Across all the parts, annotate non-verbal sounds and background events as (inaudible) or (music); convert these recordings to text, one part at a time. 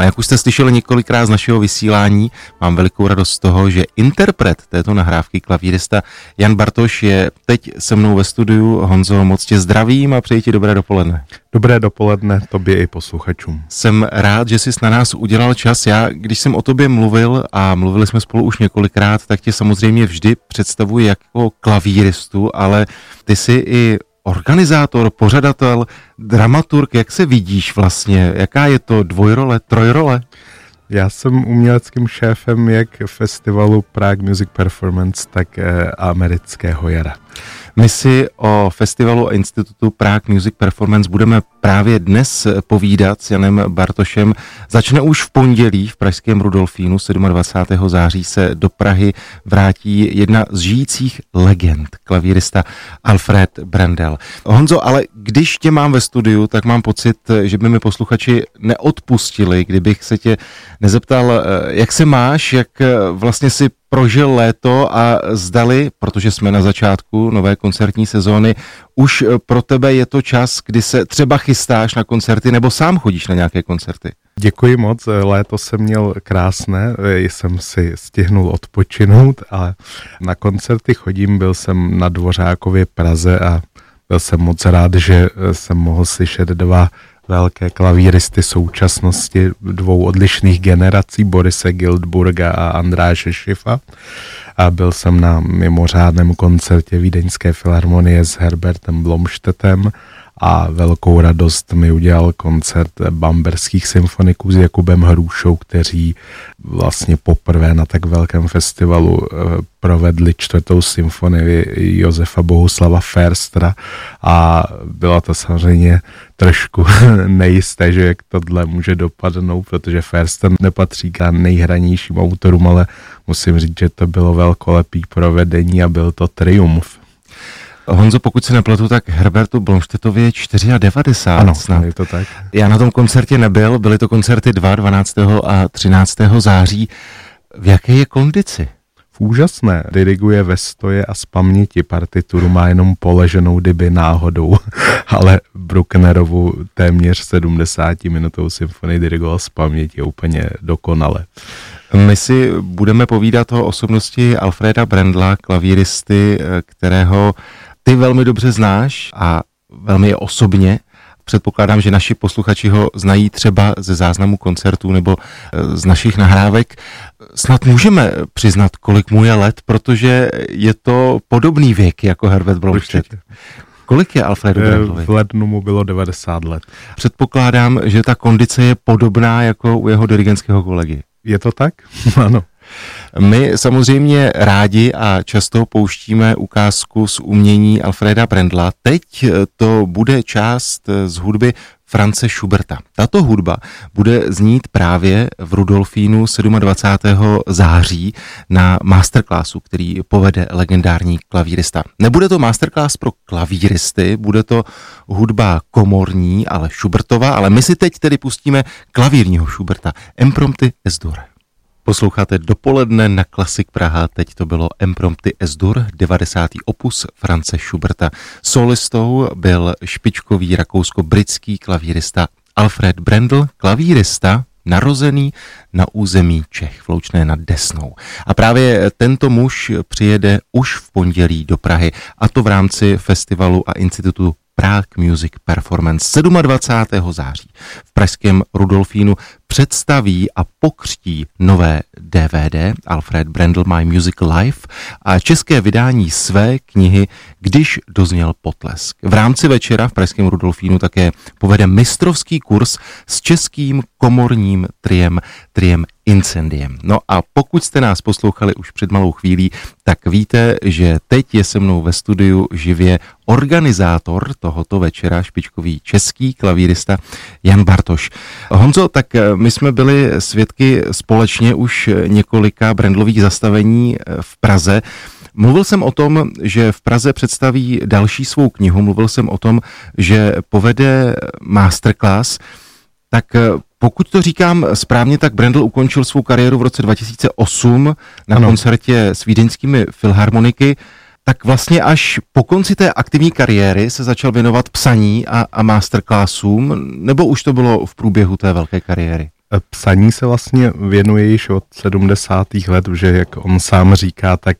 A jak už jste slyšeli několikrát z našeho vysílání, mám velikou radost z toho, že interpret této nahrávky klavírista Jan Bartoš je teď se mnou ve studiu. Honzo, moc tě zdravím a přeji ti dobré dopoledne. Dobré dopoledne tobě i posluchačům. Jsem rád, že jsi na nás udělal čas. Já, když jsem o tobě mluvil a mluvili jsme spolu už několikrát, tak tě samozřejmě vždy představuji jako klavíristu, ale ty jsi i organizátor, pořadatel, dramaturg, jak se vidíš vlastně? Jaká je to dvojrole, trojrole? Já jsem uměleckým šéfem jak festivalu Prague Music Performance, tak eh, amerického jara. My si o festivalu a institutu Prague Music Performance budeme právě dnes povídat s Janem Bartošem. Začne už v pondělí v pražském Rudolfínu 27. září se do Prahy vrátí jedna z žijících legend, klavírista Alfred Brandel. Honzo, ale když tě mám ve studiu, tak mám pocit, že by mi posluchači neodpustili, kdybych se tě nezeptal, jak se máš, jak vlastně si prožil léto a zdali, protože jsme na začátku nové koncertní sezóny, už pro tebe je to čas, kdy se třeba chystáš na koncerty nebo sám chodíš na nějaké koncerty? Děkuji moc, léto jsem měl krásné, jsem si stihnul odpočinout a na koncerty chodím, byl jsem na Dvořákově Praze a byl jsem moc rád, že jsem mohl slyšet dva velké klavíristy současnosti dvou odlišných generací, Borise Gildburga a Andráše Šifa. A byl jsem na mimořádném koncertě Vídeňské filharmonie s Herbertem Blomštetem a velkou radost mi udělal koncert bamberských symfoniků s Jakubem Hrušou, kteří vlastně poprvé na tak velkém festivalu eh, provedli čtvrtou symfonii Josefa Bohuslava Ferstra a bylo to samozřejmě trošku (laughs) nejisté, že jak tohle může dopadnout, protože Ferster nepatří k nejhranějším autorům, ale musím říct, že to bylo velkolepý provedení a byl to triumf. Honzo, pokud se nepletu, tak Herbertu Blomštetovi je 94 ano, snad. je to tak. Já na tom koncertě nebyl, byly to koncerty 2, 12. a 13. září. V jaké je kondici? úžasné. Diriguje ve stoje a z paměti partituru má jenom poleženou kdyby náhodou, (laughs) ale Brucknerovu téměř 70 minutou symfonii dirigoval z paměti úplně dokonale. My si budeme povídat o osobnosti Alfreda Brendla, klavíristy, kterého ty velmi dobře znáš a velmi osobně. Předpokládám, že naši posluchači ho znají třeba ze záznamu koncertů nebo eh, z našich nahrávek. Snad můžeme přiznat, kolik mu je let, protože je to podobný věk jako Herbert Blomstedt. Kolik je Alfredu eh, Brandlovi? V lednu mu bylo 90 let. Předpokládám, že ta kondice je podobná jako u jeho dirigentského kolegy. Je to tak? (laughs) ano. My samozřejmě rádi a často pouštíme ukázku z umění Alfreda Brendla. Teď to bude část z hudby France Schuberta. Tato hudba bude znít právě v Rudolfínu 27. září na masterclassu, který povede legendární klavírista. Nebude to masterclass pro klavíristy, bude to hudba komorní, ale Schubertova, ale my si teď tedy pustíme klavírního Schuberta. Emprompty es dur. Posloucháte dopoledne na Klasik Praha, teď to bylo Emprompty S-dur, 90. opus France Schuberta. Solistou byl špičkový rakousko-britský klavírista Alfred Brendel, klavírista, narozený na území Čech, vloučné nad Desnou. A právě tento muž přijede už v pondělí do Prahy, a to v rámci festivalu a institutu Prague Music Performance 27. září v pražském Rudolfínu představí a pokřtí nové DVD Alfred Brendel My Music Life a české vydání své knihy Když dozněl potlesk. V rámci večera v Pražském Rudolfínu také povede mistrovský kurz s českým komorním triem, triem Incendiem. No a pokud jste nás poslouchali už před malou chvílí, tak víte, že teď je se mnou ve studiu živě organizátor tohoto večera, špičkový český klavírista Jan Bartoš. Honzo, tak my jsme byli svědky společně už několika brandlových zastavení v Praze. Mluvil jsem o tom, že v Praze představí další svou knihu, mluvil jsem o tom, že povede masterclass, tak pokud to říkám správně, tak Brendel ukončil svou kariéru v roce 2008 na ano. koncertě s vídeňskými filharmoniky tak vlastně až po konci té aktivní kariéry se začal věnovat psaní a, a masterclassům, nebo už to bylo v průběhu té velké kariéry? Psaní se vlastně věnuje již od 70. let, že jak on sám říká, tak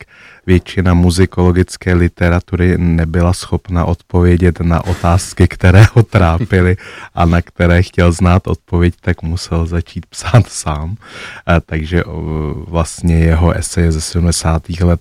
většina muzikologické literatury nebyla schopna odpovědět na otázky, které ho trápily a na které chtěl znát odpověď, tak musel začít psát sám. Takže vlastně jeho eseje ze 70. let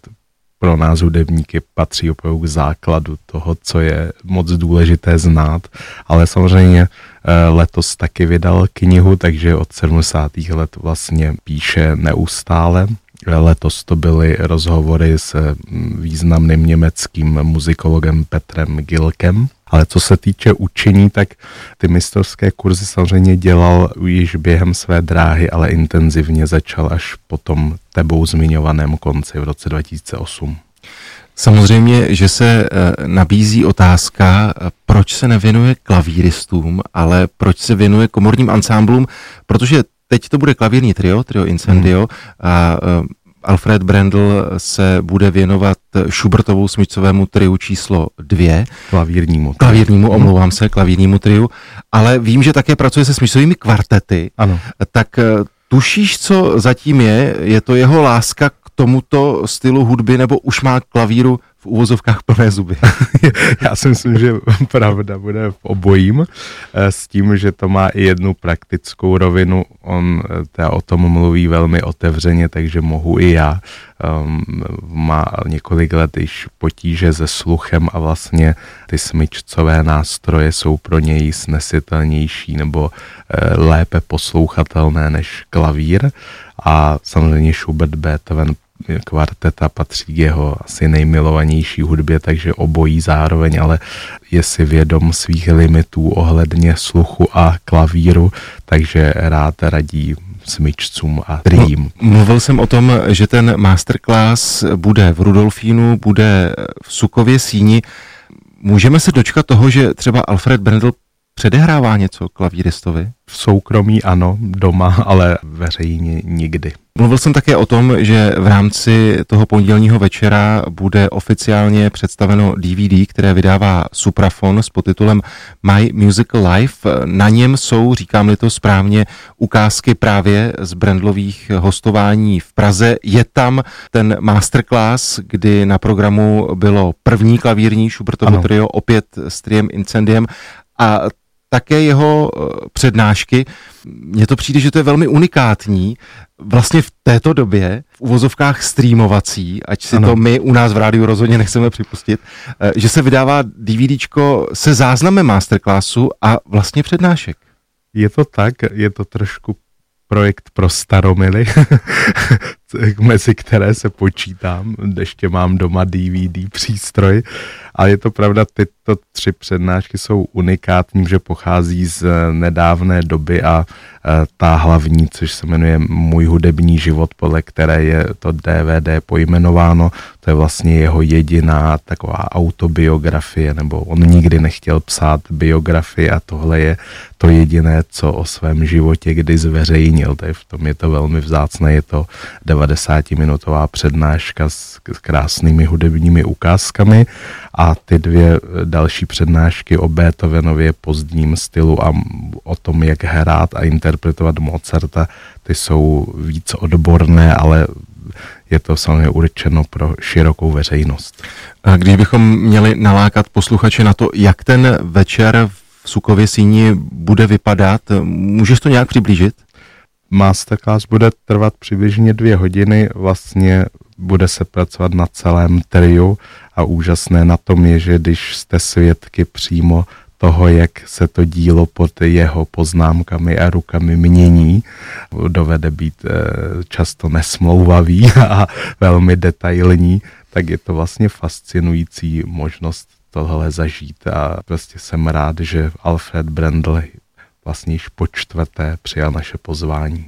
pro nás hudebníky patří opravdu k základu toho, co je moc důležité znát, ale samozřejmě eh, letos taky vydal knihu, takže od 70. let vlastně píše neustále. Letos to byly rozhovory s mm, významným německým muzikologem Petrem Gilkem, ale co se týče učení, tak ty mistrovské kurzy samozřejmě dělal již během své dráhy, ale intenzivně začal až po tom tebou zmiňovaném konci v roce 2008. Samozřejmě, že se eh, nabízí otázka, proč se nevěnuje klavíristům, ale proč se věnuje komorním ansámblům, protože teď to bude klavírní trio, trio Incendio, hmm. a eh, Alfred Brendel se bude věnovat Schubertovu smyčcovému triu číslo dvě. Klavírnímu. Klavírnímu, omlouvám se, klavírnímu triu. Ale vím, že také pracuje se smyčcovými kvartety. Ano. Tak eh, tušíš, co zatím je? Je to jeho láska k tomuto stylu hudby, nebo už má klavíru v úvozovkách plné zuby. (laughs) Já si myslím, že pravda bude v obojím, eh, s tím, že to má i jednu praktickou rovinu. On eh, teda o tom mluví velmi otevřeně, takže mohu i já. Um, má několik let již potíže se sluchem a vlastně ty smyčcové nástroje jsou pro něj snesitelnější nebo e, lépe poslouchatelné než klavír. A samozřejmě Schubert, Beethoven kvarteta patří k jeho asi nejmilovanější hudbě, takže obojí zároveň, ale je si vědom svých limitů ohledně sluchu a klavíru, takže rád radí smyčcům a trím. Mluvil jsem o tom, že ten masterclass bude v Rudolfínu, bude v Sukově síni. Můžeme se dočkat toho, že třeba Alfred Brendel předehrává něco klavíristovi? V soukromí ano, doma, ale veřejně nikdy. Mluvil jsem také o tom, že v rámci toho pondělního večera bude oficiálně představeno DVD, které vydává Suprafon s podtitulem My Musical Life. Na něm jsou, říkám-li to správně, ukázky právě z Brandlových hostování v Praze. Je tam ten masterclass, kdy na programu bylo první klavírní Schubertovo trio, opět s triem Incendiem a také jeho eh, přednášky. Mně to přijde, že to je velmi unikátní vlastně v této době, v uvozovkách streamovací, ať si ano. to my u nás v rádiu rozhodně nechceme připustit, eh, že se vydává DVDčko se záznamem masterclassu a vlastně přednášek. Je to tak, je to trošku projekt pro staromily, (laughs) mezi které se počítám, ještě mám doma DVD přístroj a je to pravda, tyto tři přednášky jsou unikátní, že pochází z nedávné doby a e, ta hlavní, což se jmenuje Můj hudební život, podle které je to DVD pojmenováno, to je vlastně jeho jediná taková autobiografie, nebo on nikdy nechtěl psát biografii a tohle je to jediné, co o svém životě kdy zveřejnil. To je v tom je to velmi vzácné, je to 90-minutová přednáška s krásnými hudebními ukázkami a ty dvě další přednášky o Beethovenově pozdním stylu a o tom, jak hrát a interpretovat Mozarta, ty jsou víc odborné, ale je to samozřejmě určeno pro širokou veřejnost. A když bychom měli nalákat posluchače na to, jak ten večer v Sukově síni bude vypadat, můžeš to nějak přiblížit? Masterclass bude trvat přibližně dvě hodiny, vlastně bude se pracovat na celém triu a úžasné na tom je, že když jste svědky přímo toho, jak se to dílo pod jeho poznámkami a rukami mění, dovede být eh, často nesmlouvavý (laughs) a velmi detailní, tak je to vlastně fascinující možnost tohle zažít. A prostě jsem rád, že Alfred Brendel vlastně již po čtvrté přijal naše pozvání.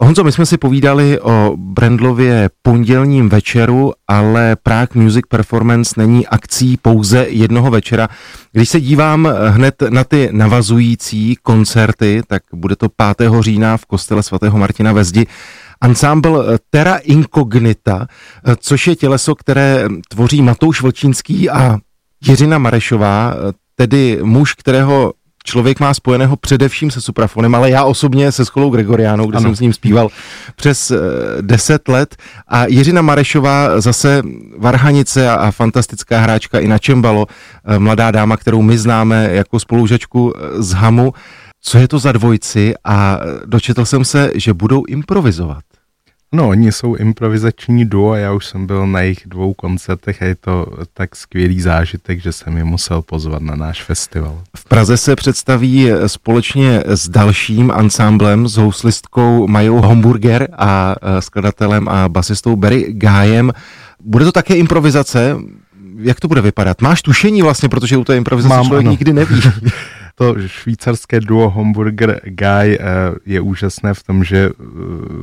Honzo, my jsme si povídali o Brandlově pondělním večeru, ale Prague Music Performance není akcí pouze jednoho večera. Když se dívám hned na ty navazující koncerty, tak bude to 5. října v kostele svatého Martina ve Zdi. Ensemble Terra Incognita, což je těleso, které tvoří Matouš Vlčínský a Jiřina Marešová, tedy muž, kterého člověk má spojeného především se suprafonem, ale já osobně se Skolou Gregoriánou, kde ano. jsem s ním zpíval přes deset let. A Jiřina Marešová zase varhanice a, a fantastická hráčka i na čembalo, mladá dáma, kterou my známe jako spolužačku z Hamu. Co je to za dvojci a dočetl jsem se, že budou improvizovat. No, oni jsou improvizační duo, já už jsem byl na jejich dvou koncertech a je to tak skvělý zážitek, že jsem je musel pozvat na náš festival. V Praze se představí společně s dalším ansámblem, s houslistkou Majou Homburger a skladatelem a basistou Barry Gájem. Bude to také improvizace? Jak to bude vypadat? Máš tušení vlastně, protože u té improvizace Mám, člověk ano. nikdy neví. (laughs) to švýcarské duo Homburger Guy eh, je úžasné v tom, že eh,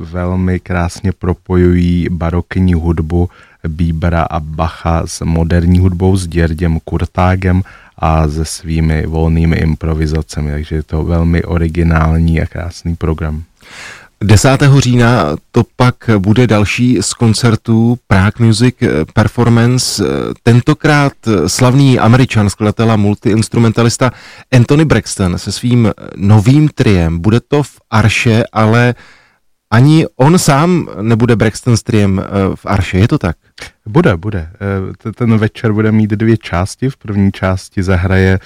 velmi krásně propojují barokní hudbu Bíbera a Bacha s moderní hudbou, s Děrděm Kurtágem a se svými volnými improvizacemi, takže je to velmi originální a krásný program. 10. října to pak bude další z koncertů Prague Music Performance. Tentokrát slavný američan, skladatel a multiinstrumentalista Anthony Braxton se svým novým triem. Bude to v Arše, ale ani on sám nebude Braxton s triem v Arše, je to tak? Bude, bude. Eh, ten večer bude mít dvě části. V první části zahraje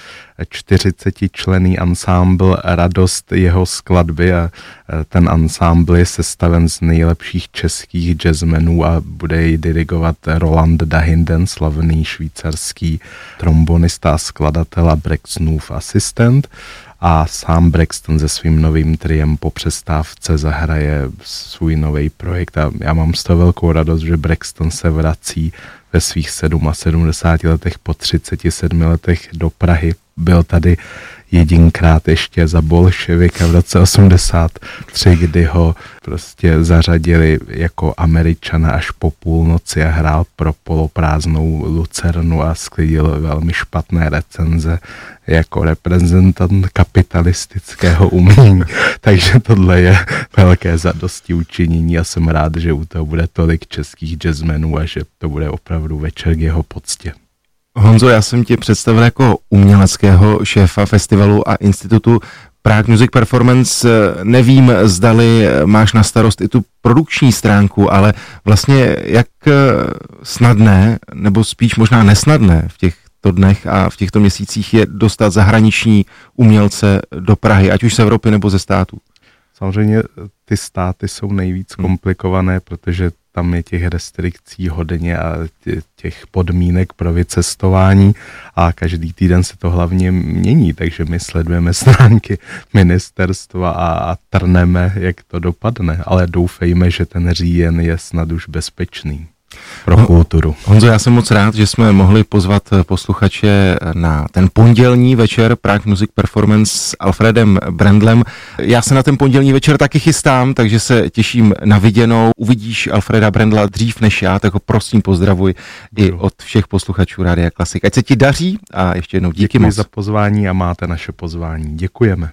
40 člený ansámbl Radost jeho skladby a eh, ten ansámbl je sestaven z nejlepších českých jazzmenů a bude jej dirigovat Roland Dahinden, slavný švýcarský trombonista a skladatel a Brexnův asistent a sám Braxton se svým novým triem po přestávce zahraje svůj nový projekt a já mám z toho velkou radost, že Braxton se vrací ve svých 77 letech po 37 letech do Prahy. Byl tady jedinkrát ještě za bolševika v roce 83, kdy ho prostě zařadili jako američana až po půlnoci a hrál pro poloprázdnou Lucernu a sklidil velmi špatné recenze jako reprezentant kapitalistického umění. (laughs) Takže tohle je velké zadosti učinění a jsem rád, že u toho bude tolik českých jazzmenů a že to bude opravdu večer k jeho poctě. Honzo, já jsem tě představil jako uměleckého šéfa festivalu a institutu Prague Music Performance. Nevím, zdali máš na starost i tu produkční stránku, ale vlastně jak snadné, nebo spíš možná nesnadné v těchto dnech a v těchto měsících je dostat zahraniční umělce do Prahy, ať už z Evropy nebo ze států? Samozřejmě ty státy jsou nejvíc hmm. komplikované, protože tam je těch restrikcí hodně a těch podmínek pro vycestování a každý týden se to hlavně mění, takže my sledujeme (laughs) stránky ministerstva a, a trneme, jak to dopadne, ale doufejme, že ten říjen je snad už bezpečný pro kulturu. Honzo, já jsem moc rád, že jsme mohli pozvat posluchače na ten pondělní večer Prague Music Performance s Alfredem Brandlem. Já se na ten pondělní večer taky chystám, takže se těším na viděnou. Uvidíš Alfreda Brandla dřív než já, tak ho prosím pozdravuj Budu. i od všech posluchačů Rádia Klasik. Ať se ti daří a ještě jednou díky Děkuji moc. za pozvání a máte naše pozvání. Děkujeme.